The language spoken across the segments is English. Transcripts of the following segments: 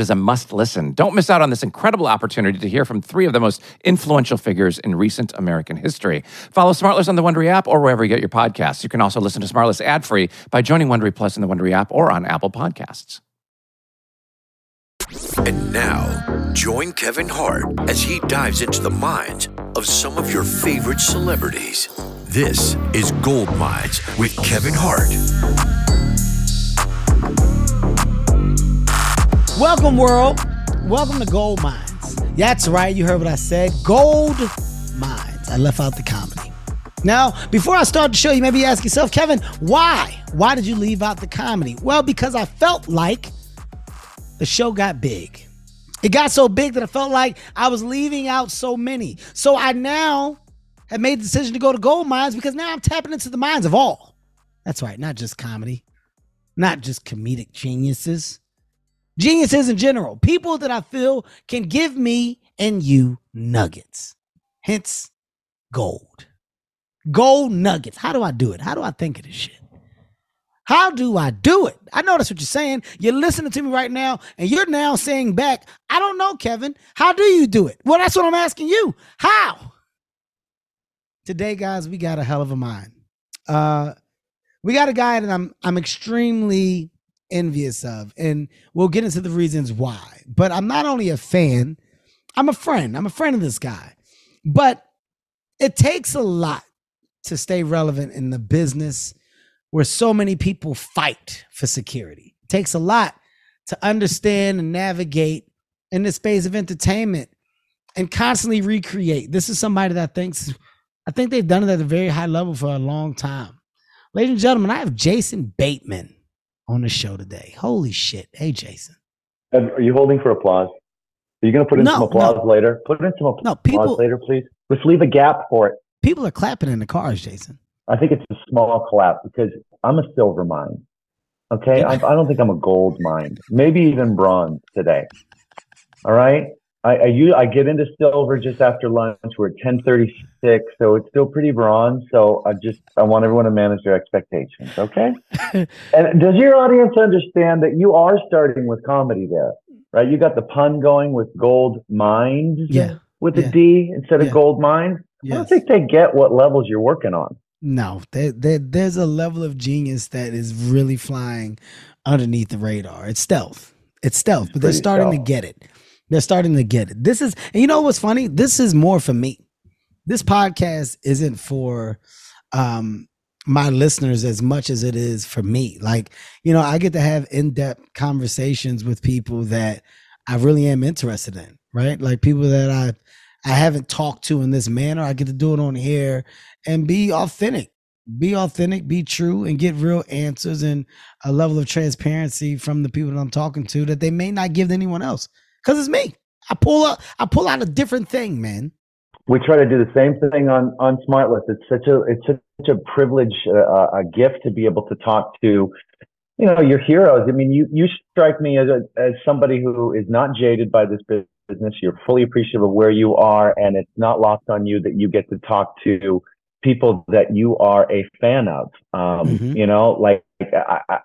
is a must listen. Don't miss out on this incredible opportunity to hear from three of the most influential figures in recent American history. Follow Smartless on the Wondery app or wherever you get your podcasts. You can also listen to Smartless ad free by joining Wondery Plus in the Wondery app or on Apple Podcasts. And now, join Kevin Hart as he dives into the minds of some of your favorite celebrities. This is Gold Minds with Kevin Hart. Welcome, world. Welcome to Gold Minds. That's right. You heard what I said. Gold Minds. I left out the comedy. Now, before I start the show, you may be asking yourself, Kevin, why? Why did you leave out the comedy? Well, because I felt like the show got big. It got so big that I felt like I was leaving out so many. So I now have made the decision to go to Gold Minds because now I'm tapping into the minds of all. That's right, not just comedy, not just comedic geniuses geniuses in general, people that I feel can give me and you nuggets. Hence, gold. Gold nuggets. How do I do it? How do I think of this shit? How do I do it? I know that's what you're saying. You're listening to me right now, and you're now saying back, I don't know, Kevin. How do you do it? Well, that's what I'm asking you. How? Today, guys, we got a hell of a mind. Uh, we got a guy that I'm I'm extremely envious of. And we'll get into the reasons why. But I'm not only a fan, I'm a friend. I'm a friend of this guy. But it takes a lot to stay relevant in the business where so many people fight for security. It takes a lot to understand and navigate in the space of entertainment and constantly recreate. This is somebody that thinks I think they've done it at a very high level for a long time. Ladies and gentlemen, I have Jason Bateman on the show today. Holy shit. Hey, Jason. Are you holding for applause? Are you going to put in no, some applause no. later? Put in some applause no, people, later, please. Let's leave a gap for it. People are clapping in the cars, Jason. I think it's a small clap because I'm a silver mine. Okay. I, I don't think I'm a gold mine. Maybe even bronze today. All right. I, I, I get into silver just after lunch. We're at 1036, so it's still pretty bronze. So I just, I want everyone to manage their expectations. Okay. and does your audience understand that you are starting with comedy there, right? You got the pun going with gold minds yeah. with a yeah. D instead of gold mines. Yes. I don't think they get what levels you're working on. No, there, there, there's a level of genius that is really flying underneath the radar. It's stealth. It's stealth, but they're starting stealth. to get it. They're starting to get it. This is, and you know what's funny? This is more for me. This podcast isn't for um my listeners as much as it is for me. Like, you know, I get to have in-depth conversations with people that I really am interested in, right? Like people that I I haven't talked to in this manner. I get to do it on here and be authentic. Be authentic, be true, and get real answers and a level of transparency from the people that I'm talking to that they may not give to anyone else because it's me. I pull out I pull out a different thing, man. We try to do the same thing on on Smartless. It's such a it's such a privilege, uh, a gift to be able to talk to, you know, your heroes. I mean, you you strike me as a, as somebody who is not jaded by this business. You're fully appreciative of where you are, and it's not lost on you that you get to talk to people that you are a fan of. Um, mm-hmm. You know, like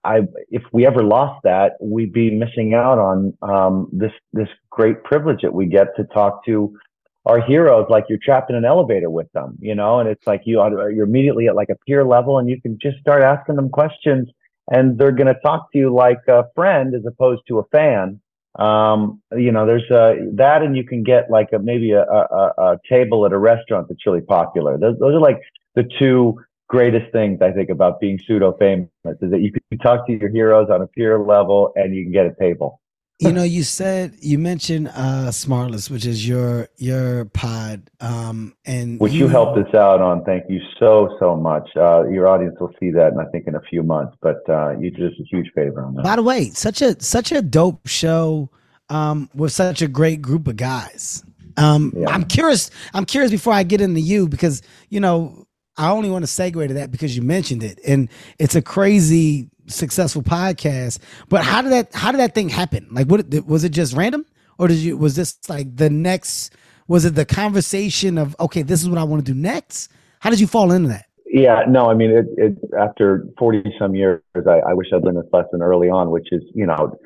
I, if we ever lost that, we'd be missing out on um, this this great privilege that we get to talk to our heroes. Like you're trapped in an elevator with them, you know, and it's like you you're immediately at like a peer level, and you can just start asking them questions, and they're going to talk to you like a friend as opposed to a fan. Um, you know, there's uh, that, and you can get like a, maybe a, a, a table at a restaurant that's really popular. Those, those are like the two greatest things I think about being pseudo famous is that you can talk to your heroes on a peer level and you can get a table. you know, you said you mentioned uh Smartless, which is your your pod, um, and which you, you helped us out on. Thank you so so much. Uh, your audience will see that, and I think in a few months. But uh, you did us a huge favor on that. By the way, such a such a dope show um, with such a great group of guys. Um, yeah. I'm curious. I'm curious before I get into you because you know I only want to segue to that because you mentioned it, and it's a crazy successful podcast. But how did that how did that thing happen? Like, what was it just random, or did you was this like the next? Was it the conversation of okay, this is what I want to do next? How did you fall into that? Yeah, no, I mean, it, it after forty some years, I, I wish I'd learned this lesson early on, which is you know,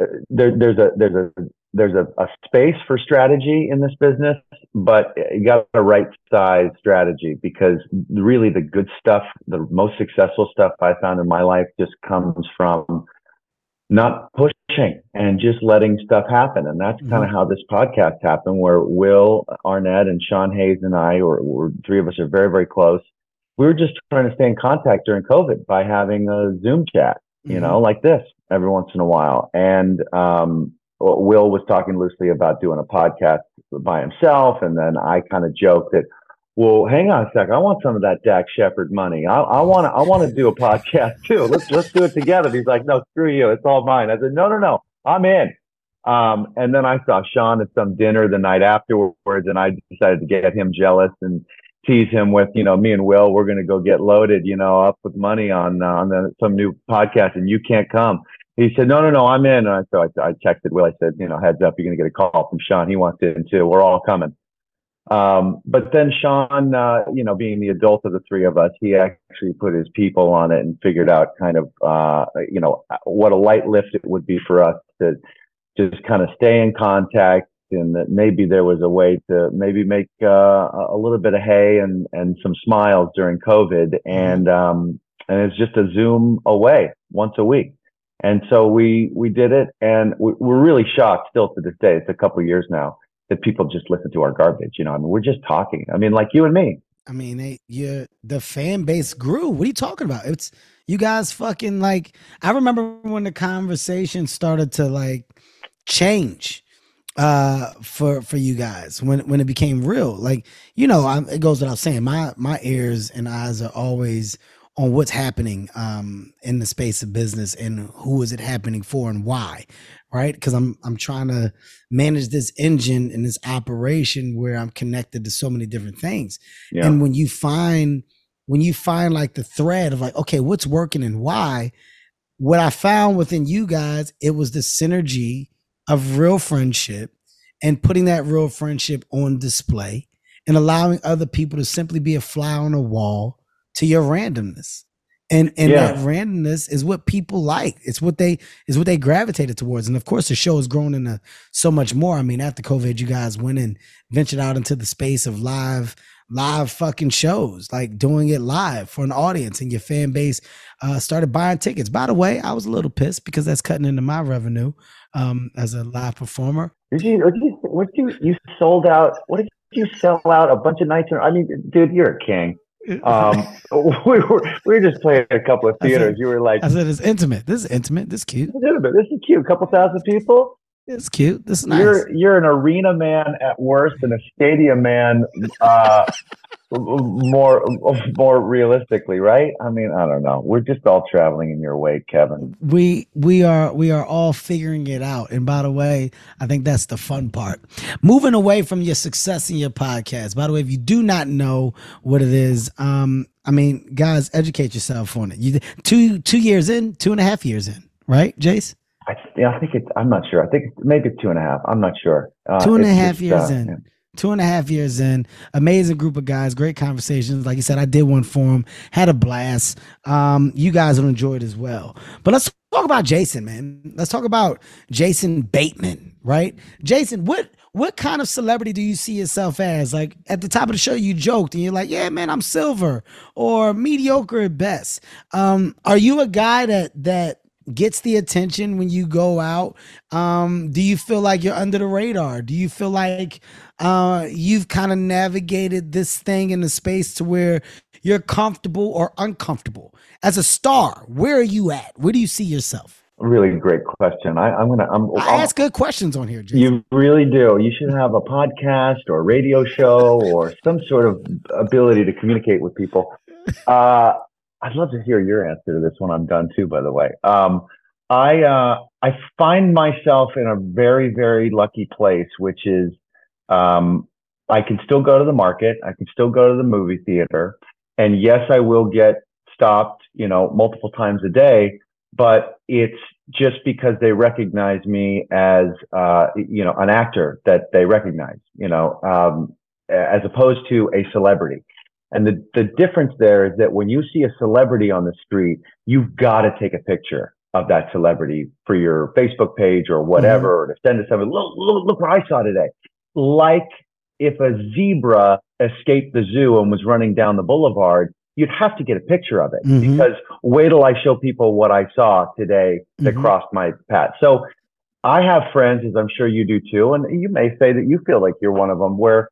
uh, there, there's a there's a there's a, a space for strategy in this business, but you got a right size strategy because really the good stuff, the most successful stuff I found in my life just comes from not pushing and just letting stuff happen. And that's mm-hmm. kind of how this podcast happened, where Will Arnett and Sean Hayes and I, or, or three of us are very, very close. We were just trying to stay in contact during COVID by having a Zoom chat, you mm-hmm. know, like this every once in a while. And um, Will was talking loosely about doing a podcast by himself, and then I kind of joked that, well, hang on a sec, I want some of that Dax Shepard money. I want to, I want to do a podcast too. Let's let's do it together. He's like, no, screw you, it's all mine. I said, no, no, no, I'm in. Um, and then I saw Sean at some dinner the night afterwards, and I decided to get him jealous and tease him with, you know, me and Will, we're going to go get loaded, you know, up with money on uh, on the, some new podcast, and you can't come he said, no, no, no, I'm in. And I, so I, I texted Will. I said, you know, heads up, you're going to get a call from Sean. He wants in too. We're all coming. Um, but then Sean, uh, you know, being the adult of the three of us, he actually put his people on it and figured out kind of, uh, you know, what a light lift it would be for us to just kind of stay in contact and that maybe there was a way to maybe make, uh, a little bit of hay and, and some smiles during COVID. Mm-hmm. And, um, and it's just a Zoom away once a week. And so we we did it, and we're really shocked still to this day. It's a couple years now that people just listen to our garbage. You know, I mean, we're just talking. I mean, like you and me. I mean, you the fan base grew. What are you talking about? It's you guys fucking like. I remember when the conversation started to like change uh for for you guys when when it became real like you know I'm, it goes without saying my my ears and eyes are always on what's happening um, in the space of business and who is it happening for and why right because i'm i'm trying to manage this engine and this operation where i'm connected to so many different things yeah. and when you find when you find like the thread of like okay what's working and why what i found within you guys it was the synergy of real friendship and putting that real friendship on display and allowing other people to simply be a fly on a wall to your randomness. And and yeah. that randomness is what people like. It's what they is what they gravitated towards. And of course, the show has grown into so much more. I mean, after COVID, you guys went and ventured out into the space of live live fucking shows, like doing it live for an audience, and your fan base uh, started buying tickets. By the way, I was a little pissed because that's cutting into my revenue um, as a live performer. Did you? What did you? What did you? You sold out? What did you sell out a bunch of nights? I mean, dude, you're a king um, we were we were just playing a couple of theaters. Said, you were like, I said, it's intimate. This is intimate. This is cute. This is intimate. This is cute. A couple thousand people. It's cute. This is nice. You're you're an arena man at worst and a stadium man uh, more more realistically, right? I mean, I don't know. We're just all traveling in your wake, Kevin. We we are we are all figuring it out. And by the way, I think that's the fun part. Moving away from your success in your podcast. By the way, if you do not know what it is, um, I mean, guys, educate yourself on it. You two two years in, two and a half years in, right, Jace? I, yeah, I think it's. I'm not sure. I think maybe two and a half. I'm not sure. Uh, two and a half years uh, in. Yeah two and a half years in amazing group of guys great conversations. Like you said i did one for him, had a blast. Um, you guys will enjoy it as well. But let's talk about jason man. Let's talk about jason bateman right? Jason what what kind of celebrity do you see yourself as? Like at the top of the show you joked and you're like yeah man i'm silver or mediocre at best. Um, are you a guy that that gets the attention when you go out? Um, do you feel like you're under the radar? Do you feel like uh, you've kind of navigated this thing in the space to where you're comfortable or uncomfortable? As a star, where are you at? Where do you see yourself? really great question. I, am gonna. I'm, I ask good questions on here. Jason. You really do. You should have a podcast or a radio show or some sort of ability to communicate with people. Uh, I'd love to hear your answer to this when I'm done too. By the way, um, I uh, I find myself in a very very lucky place, which is um, I can still go to the market. I can still go to the movie theater, and yes, I will get stopped, you know, multiple times a day but it's just because they recognize me as uh, you know an actor that they recognize you know um, as opposed to a celebrity and the, the difference there is that when you see a celebrity on the street you've got to take a picture of that celebrity for your facebook page or whatever mm-hmm. or to send to someone look, look look what i saw today like if a zebra escaped the zoo and was running down the boulevard you'd have to get a picture of it mm-hmm. because wait till I show people what I saw today that mm-hmm. crossed my path. So I have friends, as I'm sure you do too, and you may say that you feel like you're one of them where,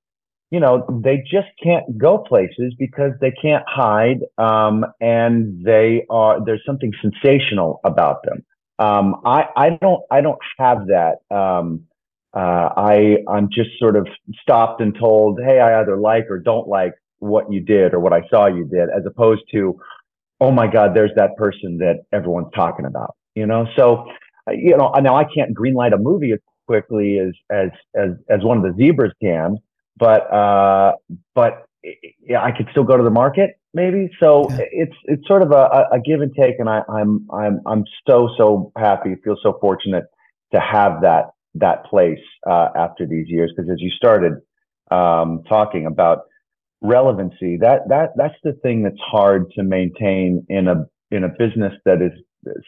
you know, they just can't go places because they can't hide, um, and they are there's something sensational about them. Um, I I don't I don't have that. Um, uh, I I'm just sort of stopped and told, hey, I either like or don't like what you did or what I saw you did, as opposed to, oh my God, there's that person that everyone's talking about. You know, so you know now I can't greenlight a movie as quickly as as as as one of the zebras can, but uh, but yeah, I could still go to the market maybe. So yeah. it's it's sort of a, a give and take, and I, I'm I'm I'm so so happy, feel so fortunate to have that that place uh, after these years because as you started um, talking about relevancy that that that's the thing that's hard to maintain in a in a business that is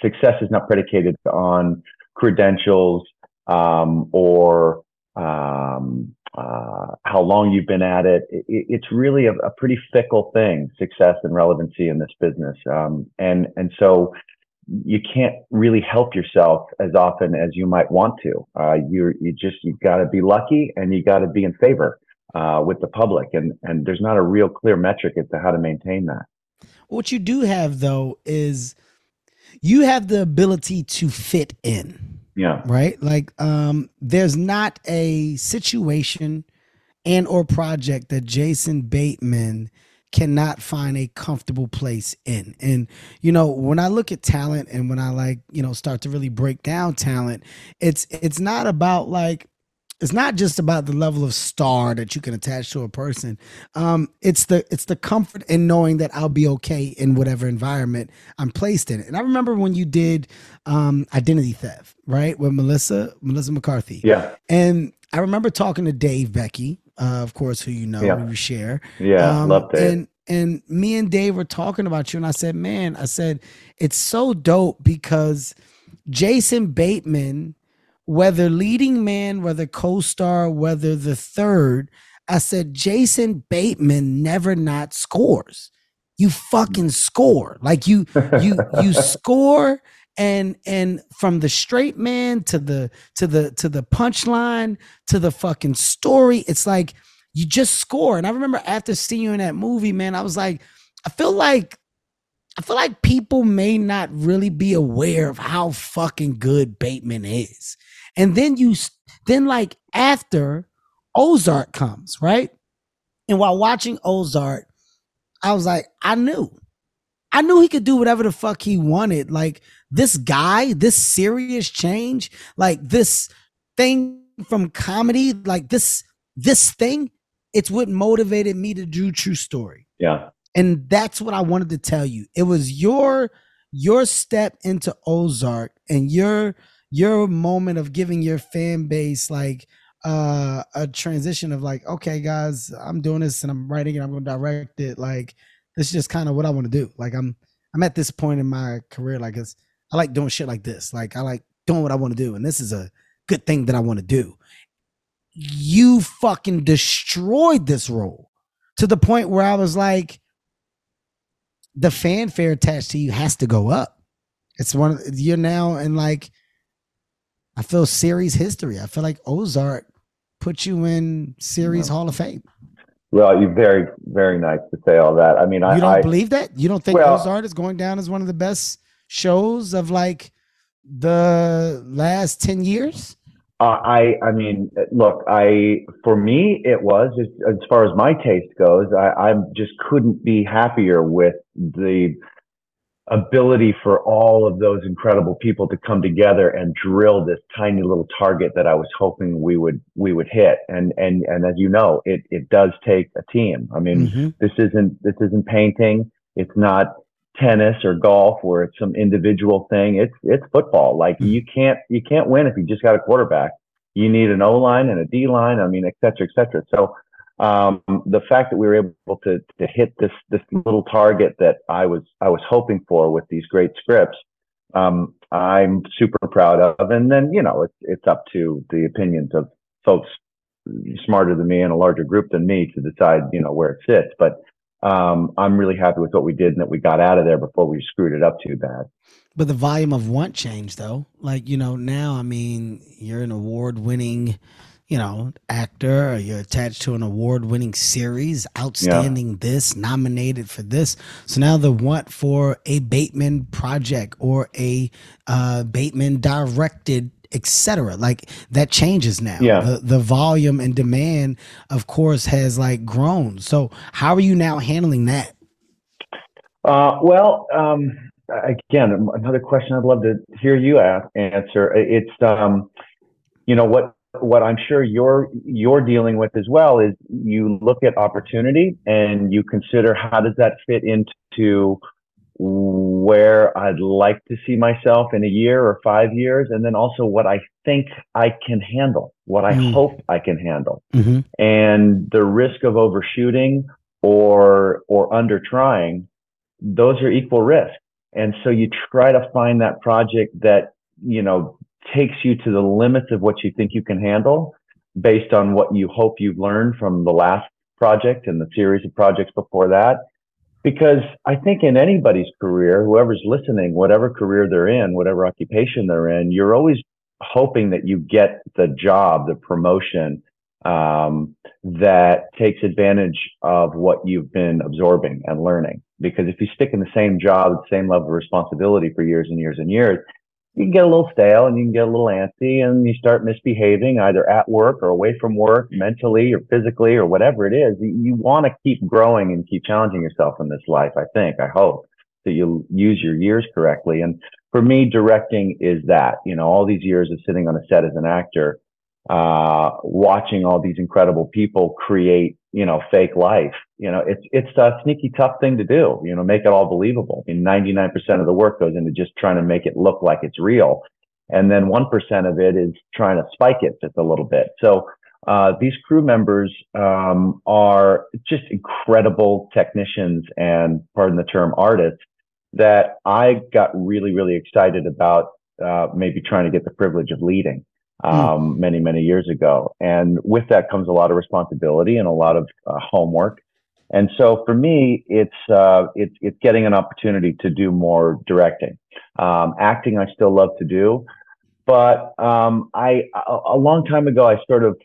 success is not predicated on credentials um, or um, uh, how long you've been at it. it it's really a, a, pretty fickle thing, success and relevancy in this business. Um, and and so you can't really help yourself as often as you might want to. Uh, you you just you've got to be lucky and you got to be in favor uh, with the public, and and there's not a real clear metric as to how to maintain that. What you do have though is you have the ability to fit in. Yeah. Right. Like, um, there's not a situation and or project that Jason Bateman cannot find a comfortable place in. And you know, when I look at talent and when I like, you know, start to really break down talent, it's it's not about like it's not just about the level of star that you can attach to a person. Um, it's the it's the comfort in knowing that i'll be okay in whatever environment i'm placed in. And i remember when you did um, identity theft right with melissa melissa mccarthy. Yeah. And i remember talking to dave becky uh, of course who you know yeah. you share yeah um, love Dave. and and me and dave were talking about you and i said man i said it's so dope because jason bateman whether leading man, whether co-star, whether the third, I said Jason Bateman never not scores. You fucking score. Like you you you score and and from the straight man to the to the to the punchline to the fucking story, it's like you just score. And I remember after seeing you in that movie, man, I was like, I feel like I feel like people may not really be aware of how fucking good Bateman is. And then you, then like after Ozark comes, right? And while watching Ozark, I was like, I knew. I knew he could do whatever the fuck he wanted. Like this guy, this serious change, like this thing from comedy, like this, this thing, it's what motivated me to do True Story. Yeah. And that's what I wanted to tell you. It was your your step into Ozark and your your moment of giving your fan base like uh a transition of like, okay, guys, I'm doing this and I'm writing it, I'm gonna direct it. Like this is just kind of what I want to do. Like I'm I'm at this point in my career, like it's I like doing shit like this. Like I like doing what I want to do, and this is a good thing that I want to do. You fucking destroyed this role to the point where I was like, the fanfare attached to you has to go up. It's one of you're now in like I feel series history. I feel like Ozark put you in series Hall of Fame. Well, you're very, very nice to say all that. I mean, I you don't I, believe that. You don't think well, Ozark is going down as one of the best shows of like the last 10 years? Uh, I, I mean, look, I, for me, it was as, as far as my taste goes. I, I just couldn't be happier with the ability for all of those incredible people to come together and drill this tiny little target that I was hoping we would we would hit. And and and as you know, it it does take a team. I mean, mm-hmm. this isn't this isn't painting. It's not tennis or golf where it's some individual thing. It's it's football. Like mm-hmm. you can't you can't win if you just got a quarterback. You need an O line and a D line. I mean, et cetera, et cetera. So um, the fact that we were able to to hit this this little target that I was I was hoping for with these great scripts, um, I'm super proud of. And then you know it's it's up to the opinions of folks smarter than me and a larger group than me to decide you know where it sits. But um, I'm really happy with what we did and that we got out of there before we screwed it up too bad. But the volume of want changed though. Like, you know, now, I mean, you're an award winning, you know, actor, or you're attached to an award winning series, outstanding yeah. this, nominated for this. So now the want for a Bateman project or a uh, Bateman directed etc. Like that changes now. Yeah. The, the volume and demand, of course, has like grown. So how are you now handling that? Uh, well, um, again, another question I'd love to hear you ask, answer. It's, um, you know, what what I'm sure you're you're dealing with as well is you look at opportunity and you consider how does that fit into where I'd like to see myself in a year or five years, and then also what I think I can handle, what I mm. hope I can handle, mm-hmm. and the risk of overshooting or or under trying, those are equal risk. And so you try to find that project that you know takes you to the limits of what you think you can handle, based on what you hope you've learned from the last project and the series of projects before that because I think in anybody's career, whoever's listening, whatever career they're in, whatever occupation they're in, you're always hoping that you get the job, the promotion um, that takes advantage of what you've been absorbing and learning. Because if you stick in the same job, the same level of responsibility for years and years and years, you can get a little stale and you can get a little antsy and you start misbehaving either at work or away from work mentally or physically or whatever it is. You want to keep growing and keep challenging yourself in this life. I think, I hope that you'll use your years correctly. And for me, directing is that, you know, all these years of sitting on a set as an actor, uh, watching all these incredible people create, you know, fake life. You know, it's it's a sneaky tough thing to do. You know, make it all believable. I mean, 99% of the work goes into just trying to make it look like it's real, and then one percent of it is trying to spike it just a little bit. So. Uh, these crew members um, are just incredible technicians and, pardon the term, artists that I got really, really excited about uh, maybe trying to get the privilege of leading. Hmm. um, mm. many, many years ago. And with that comes a lot of responsibility and a lot of uh, homework. And so for me, it's, uh, it's, it's getting an opportunity to do more directing. Um, acting, I still love to do, but, um, I, a, a long time ago, I sort of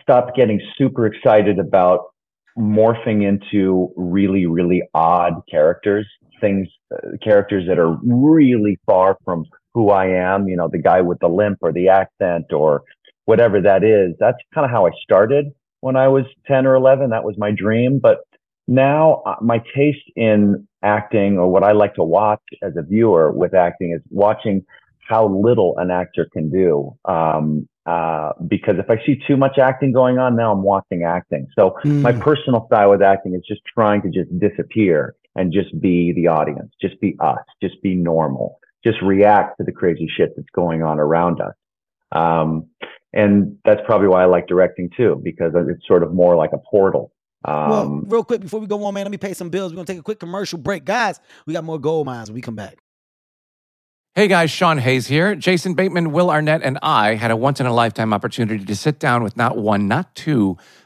stopped getting super excited about morphing into really, really odd characters, things, uh, characters that are really far from who I am, you know, the guy with the limp or the accent or whatever that is. That's kind of how I started when I was 10 or 11. That was my dream. But now uh, my taste in acting or what I like to watch as a viewer with acting is watching how little an actor can do. Um, uh, because if I see too much acting going on, now I'm watching acting. So mm. my personal style with acting is just trying to just disappear and just be the audience, just be us, just be normal just react to the crazy shit that's going on around us. Um, and that's probably why I like directing too, because it's sort of more like a portal. Um, well, real quick before we go on, man, let me pay some bills. We're gonna take a quick commercial break, guys. We got more gold minds when we come back. Hey guys, Sean Hayes here. Jason Bateman, Will Arnett, and I had a once in a lifetime opportunity to sit down with not one, not two,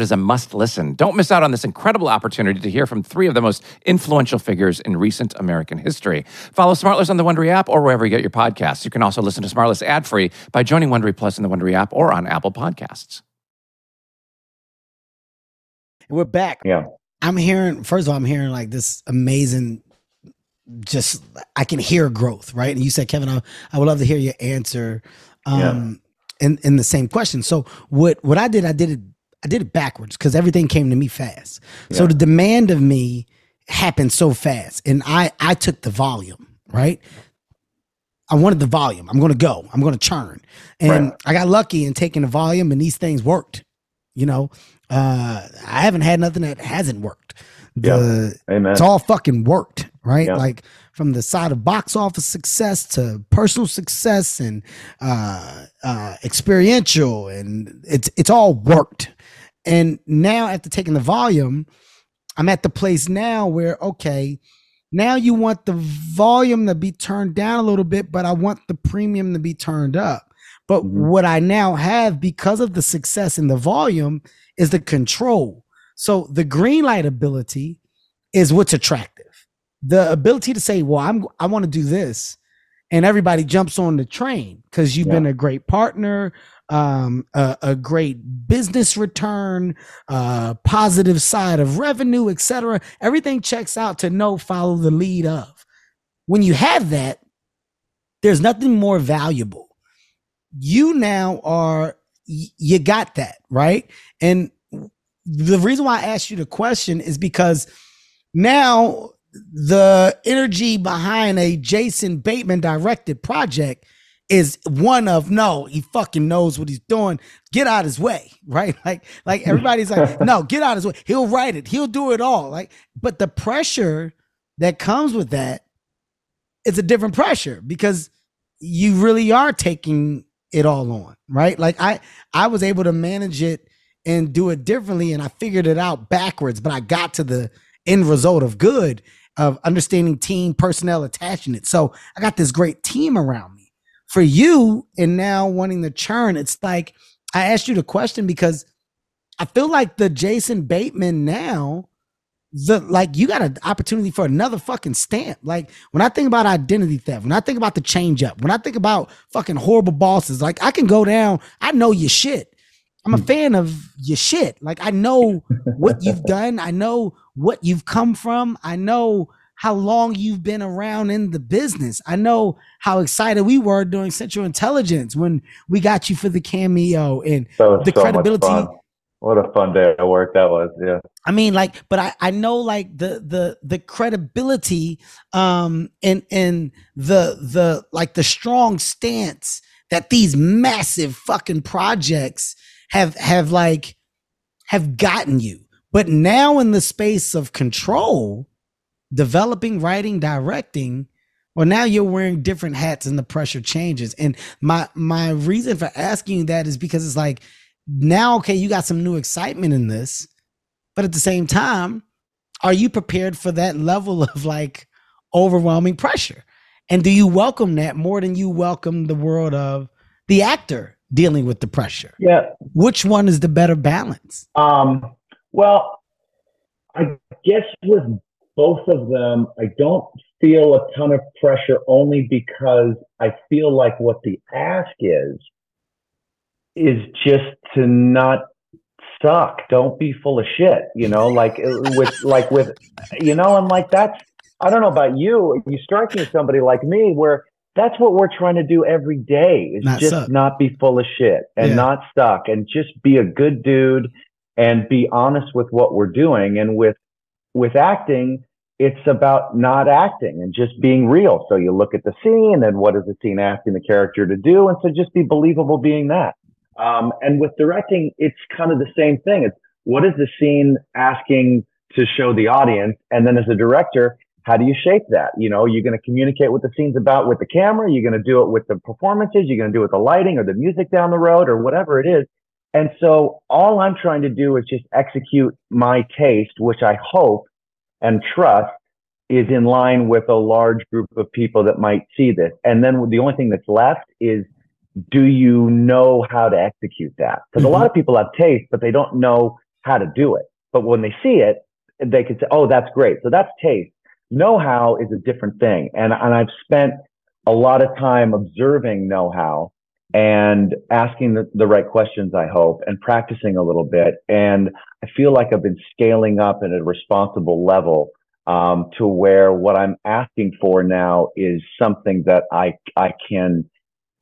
is a must listen. Don't miss out on this incredible opportunity to hear from three of the most influential figures in recent American history. Follow Smartless on the Wondery app or wherever you get your podcasts. You can also listen to Smartless ad free by joining Wondery Plus in the Wondery app or on Apple Podcasts. We're back. Yeah. I'm hearing, first of all, I'm hearing like this amazing, just, I can hear growth, right? And you said, Kevin, I, I would love to hear your answer um, in, in the same question. So what, what I did, I did it, I did it backwards because everything came to me fast. So the demand of me happened so fast and I, I took the volume, right? I wanted the volume. I'm going to go. I'm going to churn. And Right. I got lucky in taking the volume and these things worked. You know, uh, I haven't had nothing that hasn't worked. The, Amen. It's all fucking worked, right? Yeah. Like from the side of box office success to personal success and uh, uh, experiential, and it's it's all worked. And now after taking the volume, I'm at the place now where okay, now you want the volume to be turned down a little bit, but I want the premium to be turned up. But Mhm. what I now have because of the success in the volume is the control. So the green light ability is what's attractive. The ability to say, "Well, I'm I want to do this," and everybody jumps on the train because you've Yeah. been a great partner, um, a, a great business return, uh, positive side of revenue, etc. Everything checks out to know follow the lead of. When you have that, there's nothing more valuable. You now are you got that right, and the reason why I asked you the question is because now the energy behind a Jason Bateman directed project is one of no, he fucking knows what he's doing. Get out his way, right? Like, like everybody's like, no, get out his way. He'll write it. He'll do it all. Like, but the pressure that comes with that is a different pressure because you really are taking it all on, right? Like I, I was able to manage it and do it differently, and I figured it out backwards, but I got to the end result of good of understanding team personnel attaching it. So I got this great team around me. For you, and now wanting to churn, it's like I asked you the question because I feel like the Jason Bateman now, the like you got an opportunity for another fucking stamp. Like when I think about identity theft, when I think about the change up, when I think about fucking horrible bosses, like I can go down, I know your shit. I'm a hmm. fan of your shit. Like I know what you've done. I know what you've come from. I know how long you've been around in the business. I know how excited we were during Central Intelligence when we got you for the cameo and So the so credibility-. What a fun day at work that was. Yeah. I mean, like, but I, I know like the the the credibility um and and the the like the strong stance that these massive fucking projects have have like have gotten you. But now in the space of control, developing, writing, directing, well, now you're wearing different hats and the pressure changes. And my my reason for asking you that is because it's like now, okay, you got some new excitement in this, but at the same time, are you prepared for that level of like overwhelming pressure? And do you welcome that more than you welcome the world of the actor dealing with the pressure? Yeah. Which one is the better balance? Um, well, I guess with both of them, I don't feel a ton of pressure only because I feel like what the ask is, is just to not suck. Don't be full of shit, you know, like uh, with, like with, you know, and like that's, I don't know about you, you strike me as somebody like me where that's what we're trying to do every day is Not just suck. not be full of shit and Yeah. not suck and just be a good dude and be honest with what we're doing and with with acting it's about not acting and just being real so you look at the scene and what is the scene asking the character to do and so just be believable being that um, and with directing it's kind of the same thing it's what is the scene asking to show the audience? And then as a director, how do you shape that? You know, you're going to communicate what the scene's about with the camera. You're going to do it with the performances. You're going to do it with the lighting or the music down the road or whatever it is. And so all I'm trying to do is just execute my taste, which I hope and trust is in line with a large group of people that might see this. And then the only thing that's left is do you know how to execute that? Because mm-hmm. a lot of people have taste, but they don't know how to do it. But when they see it, they can say, oh, that's great. So that's taste. Know how is a different thing. And, and I've spent a lot of time observing know how and asking the, the right questions, I hope, and practicing a little bit. And I feel like I've been scaling up at a responsible level um, to where what I'm asking for now is something that I I can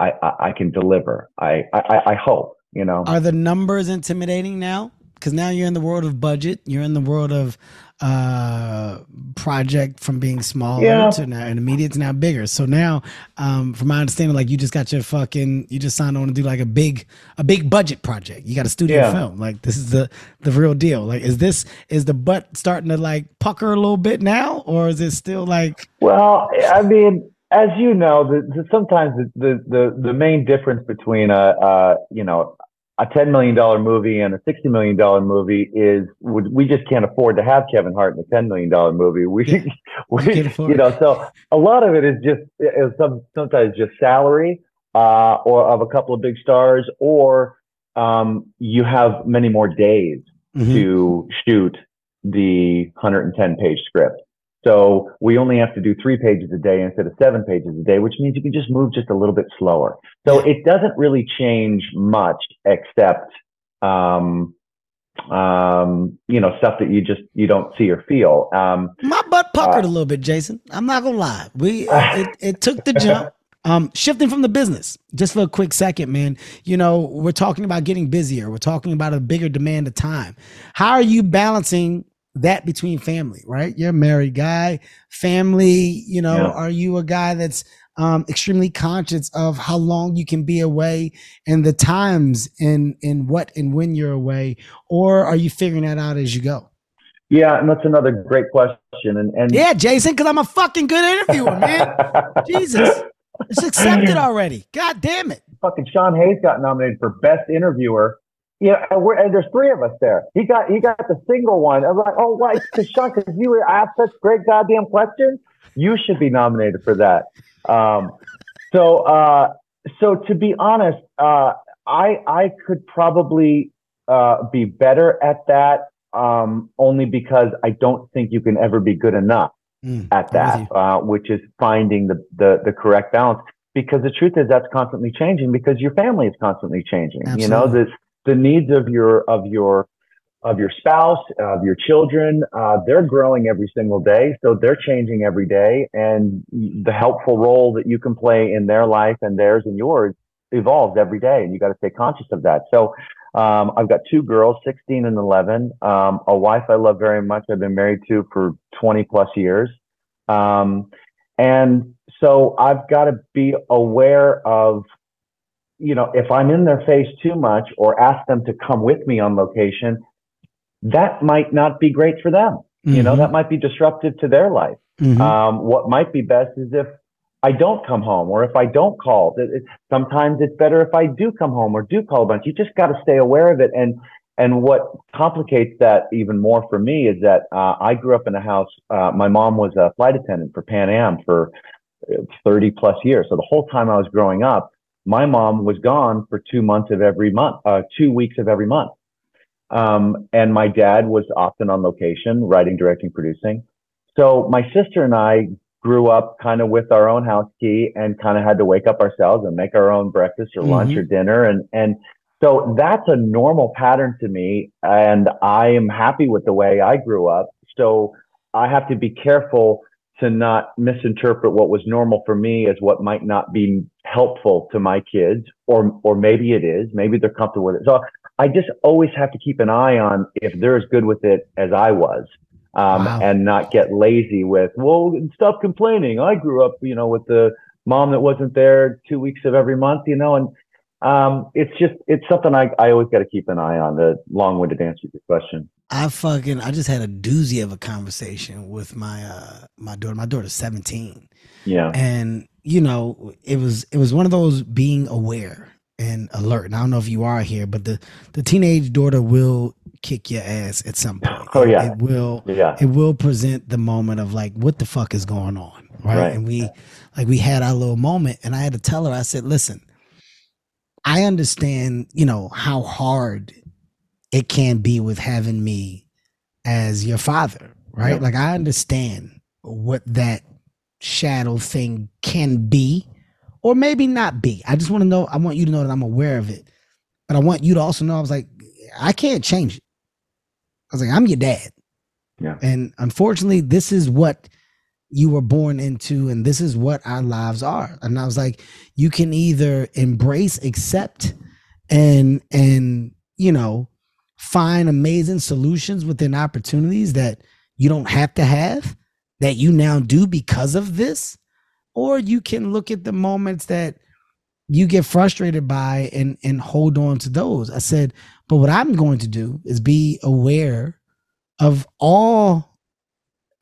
I I, can deliver. I, I I hope you know. Are the numbers intimidating now? Because now you're in the world of budget. You're in the world of uh, project from being smaller yeah. to now and immediate to now bigger. So now, um, from my understanding, like you just got your fucking, you just signed on to do like a big, a big budget project. You got a studio yeah. film. Like this is the the real deal. Like, is this is the butt starting to like pucker a little bit now, or is it still like? Well, I mean, as you know, the, the, sometimes the, the the main difference between a, a you know a $10 million movie and a $60 million movie is we just can't afford to have Kevin Hart in a $10 million movie. We, we you know, so a lot of it is just, is some, sometimes just salary, uh, or of a couple of big stars, or, um, you have many more days mm-hmm. to shoot the 110 page script. So we only have to do three pages a day instead of seven pages a day, which means you can just move just a little bit slower. So it doesn't really change much except, um, um, you know, stuff that you just, you don't see or feel. Um, My butt puckered uh, a little bit, Jason. I'm not gonna lie. We, it, it took the jump. Um, shifting from the business, just for a quick second, man. You know, we're talking about getting busier. We're talking about a bigger demand of time. How are you balancing that between family, right? You're a married guy, family, you know, yeah. are you a guy that's um, extremely conscious of how long you can be away and the times and and what and when you're away, or are you figuring that out as you go? Yeah, and that's another great question. And and yeah, Jason, because I'm a fucking good interviewer, man. Jesus, it's accepted already. God damn it! Fucking Sean Hayes got nominated for best interviewer yeah, and, and, there's three of us there. He got he got the single one. I'm like, oh, why? Because Sean, because you were asked such great goddamn questions, you should be nominated for that. Um, so, uh, so to be honest, uh, I I could probably uh, be better at that. Um, only because I don't think you can ever be good enough mm, at that, uh, which is finding the, the the correct balance. Because the truth is that's constantly changing because your family is constantly changing. Absolutely. You know, this the needs of your of your of your spouse, of your children, uh, they're growing every single day. So they're changing every day. And the helpful role that you can play in their life and theirs and yours evolves every day. And you got to stay conscious of that. So um, I've got two girls, 16 and 11, um, a wife I love very much. I've been married to for 20 plus years. Um, and so I've got to be aware of you know, if I'm in their face too much or ask them to come with me on location, that might not be great for them. Mm-hmm. You know, mm-hmm. that might be disruptive to their life. Mm-hmm. Um, what might be best is if I don't come home or if I don't call. It, it, sometimes it's better if I do come home or do call a bunch. You just got to stay aware of it. And and what complicates that even more for me is that uh, I grew up in a house. Uh, my mom was a flight attendant for Pan Am for uh, 30 plus years. So the whole time I was growing up, my mom was gone for two months of every month, uh, two weeks of every month. Um, and my dad was often on location, writing, directing, producing. So my sister and I grew up kind of with our own house key and kind of had to wake up ourselves and make our own breakfast or mm-hmm. lunch or dinner. And, and so that's a normal pattern to me. And I am happy with the way I grew up. So I have to be careful to not misinterpret what was normal for me as what might not be helpful to my kids, or or maybe it is, maybe they're comfortable with it. So I just always have to keep an eye on if they're as good with it as I was, um, wow. and not get lazy with well, stop complaining. I grew up, you know, with the mom that wasn't there two weeks of every month, you know, and um, it's just it's something I, I always got to keep an eye on. The long-winded answer to your question. I fucking I just had a doozy of a conversation with my uh my daughter. My daughter's 17. Yeah. And you know, it was it was one of those being aware and alert. And I don't know if you are here, but the the teenage daughter will kick your ass at some point. Oh yeah. It will Yeah. it will present the moment of like what the fuck is going on right? Right. and we like we had our little moment and i had to tell her i said listen i understand you know how hard it can't be with having me as your father right Yeah. like i understand what that shadow thing can be or maybe not be i just want to know i want you to know that i'm aware of it but i want you to also know i was like i can't change it i was like i'm your dad Yeah. and unfortunately, this is what you were born into, and this is what our lives are. And I was like, you can either embrace, accept, and and you know, find amazing solutions within opportunities that you don't have to have, that you now do because of this, or you can look at the moments that you get frustrated by and and hold on to those. I said, but what I'm going to do is be aware of all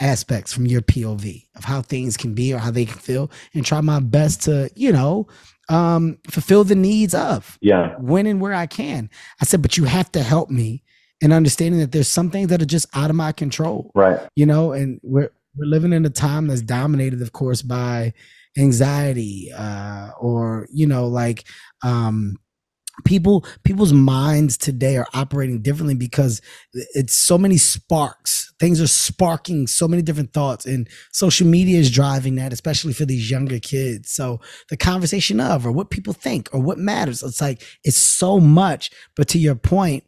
aspects from your POV of how things can be or how they can feel and try my best to, you know, um, fulfill the needs of Yeah. when and where I can. I said, but you have to help me in understanding that there's some things that are just out of my control Right. you know and we're we're living in a time that's dominated of course by anxiety uh or you know like um people people's minds today are operating differently because it's so many sparks. Things are sparking so many different thoughts and social media is driving that especially for these younger kids. So the conversation of or what people think or what matters it's like it's so much. But to your point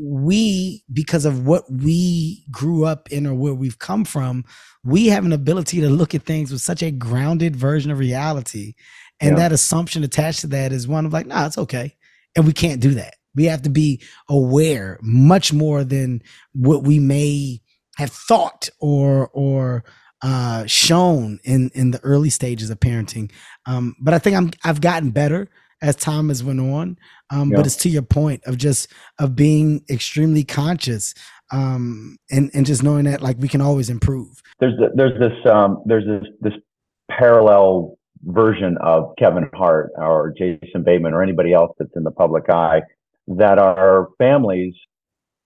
we because of what we grew up in or where we've come from we have an ability to look at things with such a grounded version of reality. And Yeah. that assumption attached to that is one of like nah it's okay and we can't do that. We have to be aware much more than what we may have thought or or uh shown in in the early stages of parenting. Um but i think i'm i've gotten better as time has went on. Um Yeah. but it's to your point of just of being extremely conscious um and and just knowing that like we can always improve. There's th- there's this um, there's this this parallel version of Kevin Hart or Jason Bateman or anybody else that's in the public eye that our families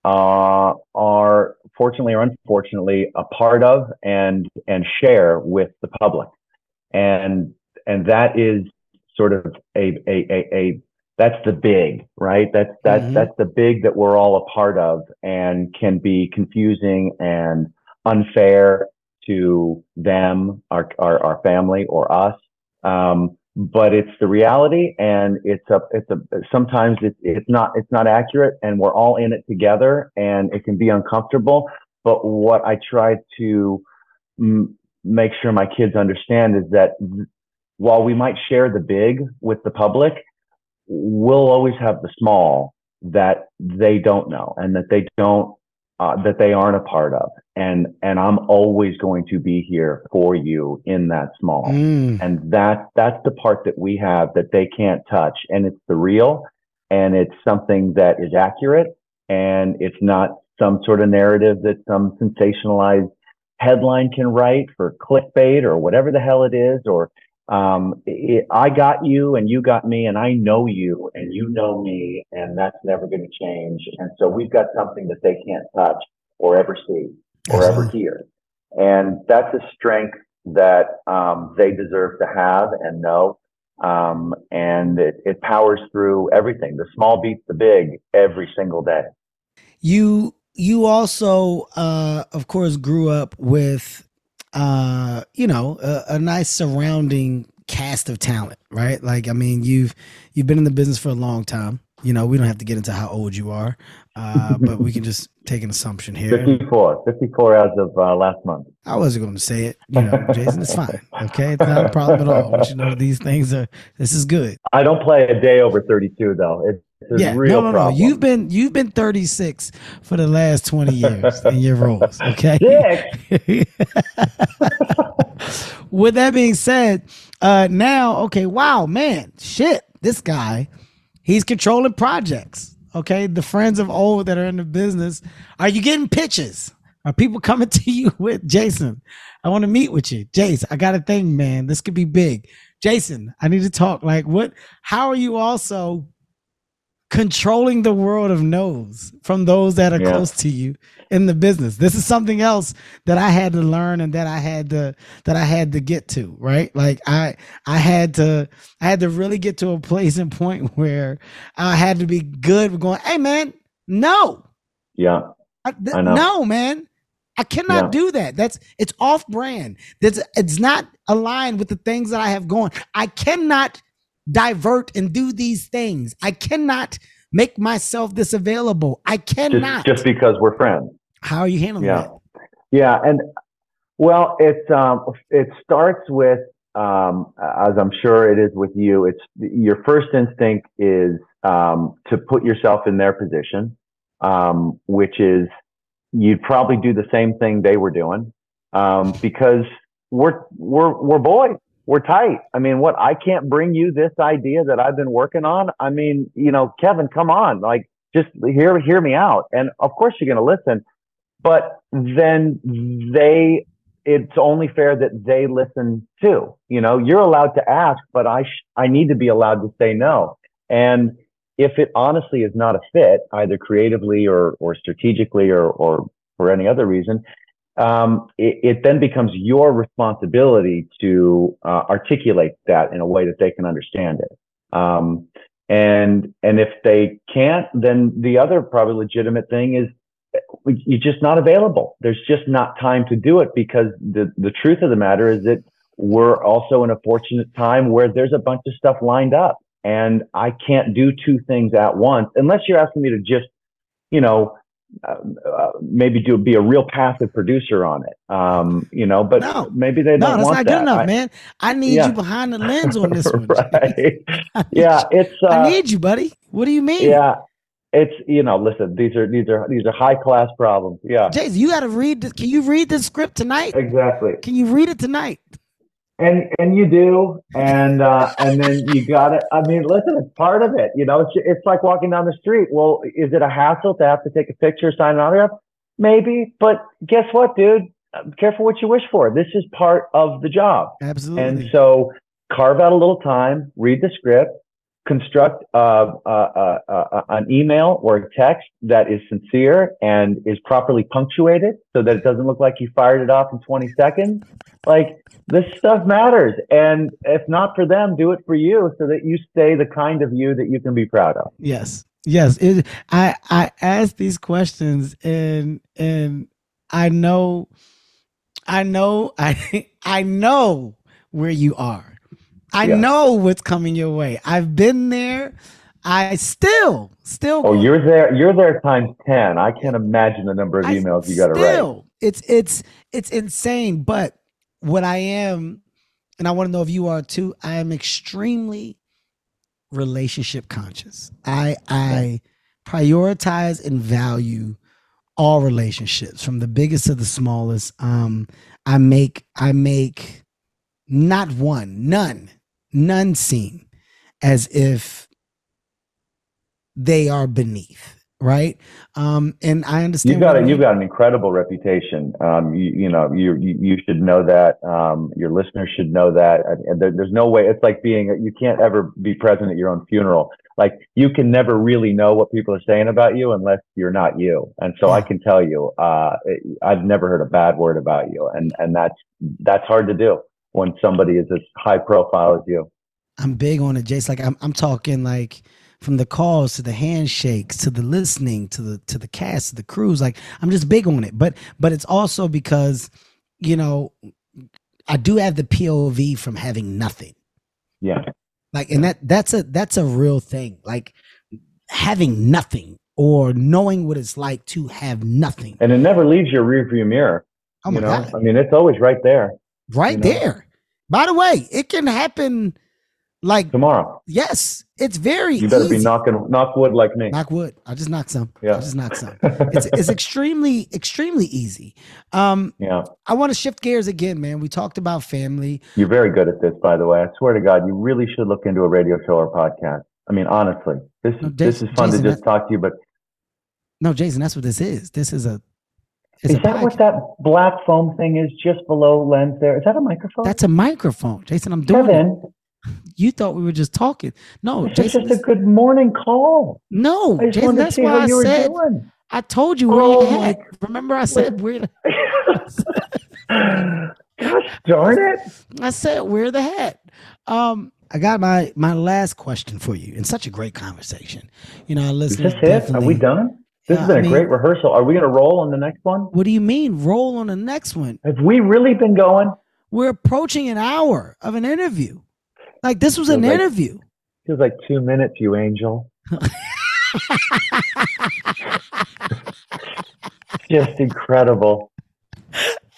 uh, are fortunately or unfortunately a part of and and share with the public and and that is sort of a a a, a that's the big right that's that's Mhm. that's the big that we're all a part of and can be confusing and unfair to them, our, our, our family or us. Um, but it's the reality and it's a, it's a, sometimes it's, it's not, it's not accurate and we're all in it together and it can be uncomfortable. But what I try to mm, make sure my kids understand is that while we might share the big with the public, we'll always have the small that they don't know and that they don't uh, that they aren't a part of. And and i'm always going to be here for you in that small. Mm. and that that's the part that we have that they can't touch. And it's the real and it's something that is accurate and it's not some sort of narrative that some sensationalized headline can write for clickbait or whatever the hell it is or um, it, I got you and you got me and I know you and you know me and that's never going to change. And so we've got something that they can't touch or ever see or ever hear. And that's a strength that um, they deserve to have and know. Um, and it, it powers through everything. The small beats the big every single day. you you also uh of course grew up with uh you know a, a nice surrounding cast of talent right? Like i mean you've you've been in the business for a long time. You know we don't have to get into how old you are uh but we can just take an assumption here. 54, 54 as of uh, last month. i wasn't going to say it. You know jason it's fine okay? It's not a problem at all. But you know these things are this is good. I don't play a day over 32 though. It's, yeah, no, no, problem. no. You've been you've been 36 for the last 20 years in your roles. Okay. With that being said, uh now, okay, wow, man, shit, this guy He's controlling projects. Okay. The friends of old that are in the business. Are you getting pitches? Are people coming to you with Jason? I want to meet with you. Jason, I got a thing, man. This could be big. Jason, I need to talk. Like, what how are you also controlling the world of no's from those that are Yeah. close to you in the business? This is something else that I had to learn and that I had to that I had to get to, right? Like I I had to I had to really get to a place and point where I had to be good with going, hey man, no. Yeah. I, th- I know. No, man. I cannot Yeah. do that. That's it's off brand. That's it's not aligned with the things that I have going. I cannot divert and do these things. I cannot make myself this available. I Just cannot. just because we're friends. How are you handling Yeah. that? Yeah, and well, it's um, it starts with um, as I'm sure it is with you. It's your first instinct is um, to put yourself in their position, um, which is you'd probably do the same thing they were doing um, because we're we're we're boys. We're tight. I mean, what I can't bring you this idea that I've been working on. I mean, you know, Kevin, come on, like just hear hear me out. And of course, you're going to listen but then they it's only fair that they listen too you know you're allowed to ask but i sh- i need to be allowed to say no and if it honestly is not a fit either creatively or or strategically or or for any other reason um, it, it then becomes your responsibility to uh, articulate that in a way that they can understand it um, and and if they can't then the other probably legitimate thing is you're just not available. There's just not time to do it because the, the truth of the matter is that we're also in a fortunate time where there's a bunch of stuff lined up and I can't do two things at once unless you're asking me to just, you know, uh, uh, maybe do be a real passive producer on it. Um, you know, but No. maybe they No, don't that's want not that. good enough, I- man. I need Yeah. you behind the lens on this one. right. Yeah, you. it's uh, I need you, buddy. What do you mean? yeah, it's you know, listen, these are these are these are high class problems. Yeah, Jason, you got to read. This. Can you read the script tonight? exactly. Can you read it tonight? And and you do and uh and then you got it. I mean listen it's part of it you know it's it's like walking down the street. Well is it a hassle to have to take a picture sign an autograph? Maybe but guess what dude? Careful what you wish for. This is part of the job. Absolutely. and so carve out a little time read the script construct uh, uh, uh, uh, an email or a text that is sincere and is properly punctuated so that it doesn't look like you fired it off in 20 seconds like this stuff matters and if not for them do it for you so that you stay the kind of you that you can be proud of Yes. Yes. It, I I ask these questions and and I know I know I I know where you are. I Yeah. know what's coming your way. I've been there. I still still oh you're there you're there times 10 i can't imagine the number of I emails you got to write still- It's it's it's insane. But what I am, and I want to know if you are too, I am extremely relationship conscious. I I prioritize and value all relationships from the biggest to the smallest. Um I make I make not one, none, none seem as if they are beneath, right? Um, and I understand You've got a, you you've got an incredible reputation. Um, you, you know, you, you you should know that. Um, your listeners should know that. And- there, there's no way. It's like being. You can't ever be present at your own funeral. Like you can never really know what people are saying about you unless you're not you. And so I can tell you, uh, I've never heard a bad word about you. And and that's that's hard to do when somebody is as high profile as you. I'm big on it, Jace. Like I'm, I'm talking like from the calls to the handshakes to the listening to the to the cast to the crews. Like I'm just big on it. But but it's also because you know I do have the POV from having nothing. Yeah. Like and that that's a that's a real thing. Like having nothing or knowing what it's like to have nothing. And it never leaves your rearview mirror. Oh my you know, god. I mean, it's always right there right you know. there. By the way, it can happen like tomorrow. yes, it's very You better easy. be knocking knock wood like me. Knock wood. I just knock some. Yeah. I just knock some. It's it's extremely extremely easy. Um, yeah. I want to shift gears again, man. We talked about family. You're very good at this, by the way. I swear to God, you really should look into a radio show or podcast. I mean, honestly, this No, is this is fun Jason, to just talk to you. But No, Jason, that's what this is. This is a. It's is that podcast. what that black foam thing is just below lens there? Is that a microphone? That's a microphone, Jason. I'm doing it. Kevin. You thought we were just talking. No, it's Jason. just a good morning call. no, I just Jason. wanted to That's why I were said. doing. I told you where Oh you my. Remember, I said where. Gosh darn it! I said wear the hat. Um, I got my my last question for you. In such a great conversation, you know, our Is this it? Are we done? This Yeah, has been I a mean- great rehearsal. Are we going to roll on the next one? What do you mean? Roll on the next one. Have we really been going? We're approaching an hour of an interview. Like this was an Feels like- interview. Feels like two minutes, you angel. Just incredible.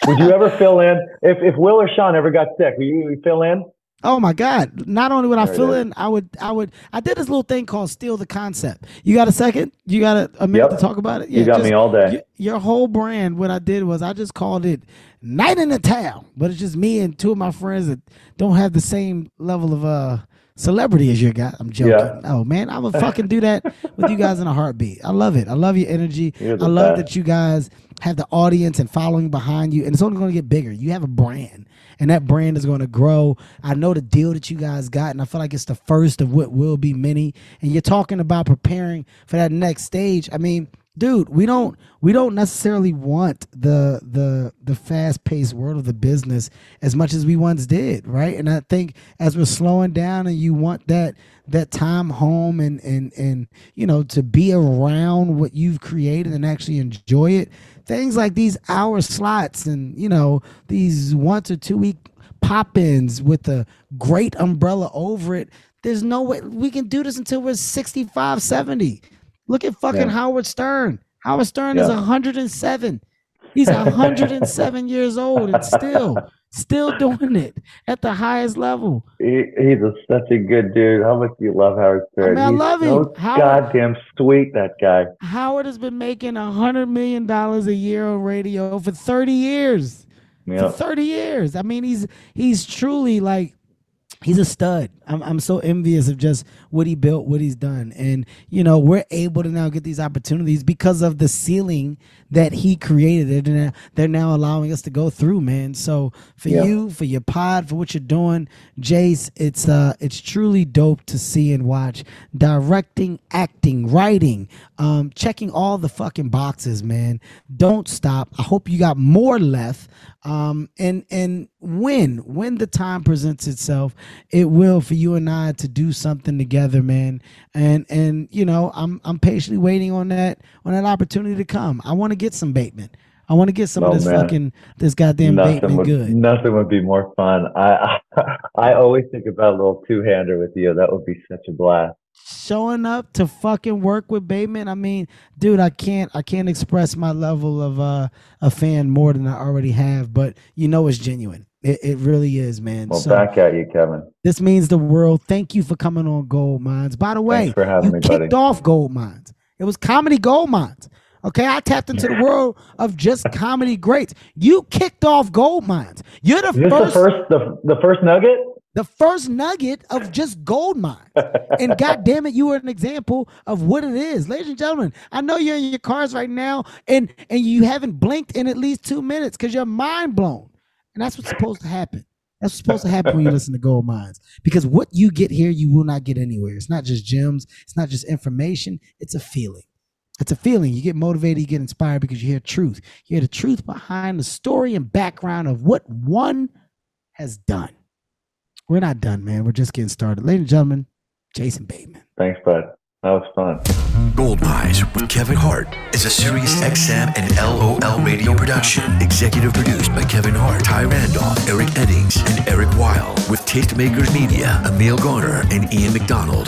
Would you ever fill in if if Will or Sean ever got sick? Would you, you fill in? Oh my God! Not only would I There it fill in, I would, I would, I did this little thing called steal the concept. You got a second? You got a, a minute Yep. to talk about it? you got me all day. y- your whole brand. What I did was I just called it "Night in the Town," but it's just me and two of my friends that don't have the same level of uh celebrity as your guy. I'm joking. Yeah. Oh man, I would fucking do that with you guys in a heartbeat. I love it. I love your energy. I love best. that you guys have the audience and following behind you, and it's only going to get bigger. You have a brand, and that brand is going to grow. I know the deal that you guys got, and I feel like it's the first of what will be many. And you're talking about preparing for that next stage. I mean, dude, we don't we don't necessarily want the the the fast paced world of the business as much as we once did, right? And I think as we're slowing down, and you want that that time home and and and you know to be around what you've created and actually enjoy it things like these hour slots and you know these once or two week pop-ins with a great umbrella over it there's no way we can do this until we're 65 70 look at fucking Yeah. howard stern howard stern is 107 he's 107 years old and still still doing it at the highest level He, he's a, such a good dude. How much do you love Howard Stern? I mean, I love so him. Howard- goddamn sweet, that guy. howard has been making a hundred million dollars a year on radio for 30 years Yeah. for 30 years. I mean, he's he's truly like he's a stud. I'm I'm so envious of just what he built, what he's done. And you know, we're able to now get these opportunities because of the ceiling that he created. They're now, they're now allowing us to go through, man. So for Yeah. you, for your pod, for what you're doing, Jace, it's uh it's truly dope to see and watch. Directing, acting, writing, um, checking all the fucking boxes, man. Don't stop. I hope you got more left. Um, and and when when the time presents itself, it will for you and I to do something together, man. And and you know, I'm I'm patiently waiting on that on that opportunity to come. I want to get some Bateman. I want to get some Oh, of this man. fucking this goddamn nothing Bateman would good. nothing would be more fun. I, I always think about a little two hander with you. That would be such a blast. Showing up to fucking work with Bateman. I mean, dude, I can't I can't express my level of uh a fan more than I already have, but you know it's genuine. It, it really is, man. Well, so back at you, Kevin. this means the world. Thank you for coming on Gold Minds. By the way, Thanks for having you me, kicked buddy. off Gold Minds. It was comedy Gold Mines. Okay, I tapped into the world of just comedy greats. You kicked off Gold Minds. You're the Is first the first the, the first nugget? The first nugget of just gold minds. and God damn it, you were an example of what it is. Ladies and gentlemen, I know you're in your cars right now and and you haven't blinked in at least two minutes because you're mind blown. And that's what's supposed to happen. That's what's supposed to happen when you listen to Gold Minds. Because what you get here, you will not get anywhere. It's not just gems, it's not just information, it's a feeling. It's a feeling. You get motivated, you get inspired because you hear truth. You hear the truth behind the story and background of what one has done. We're not done, man. We're just getting started. Ladies and gentlemen, Jason Bateman. Thanks, bud. That was fun. Gold Minds with Kevin Hart is a Sirius XM and LOL radio production. Executive produced by Kevin Hart, Ty Randolph, Eric Eddings, and Eric Weil. With Tastemakers Media, Emil Garner, and Ian McDonald.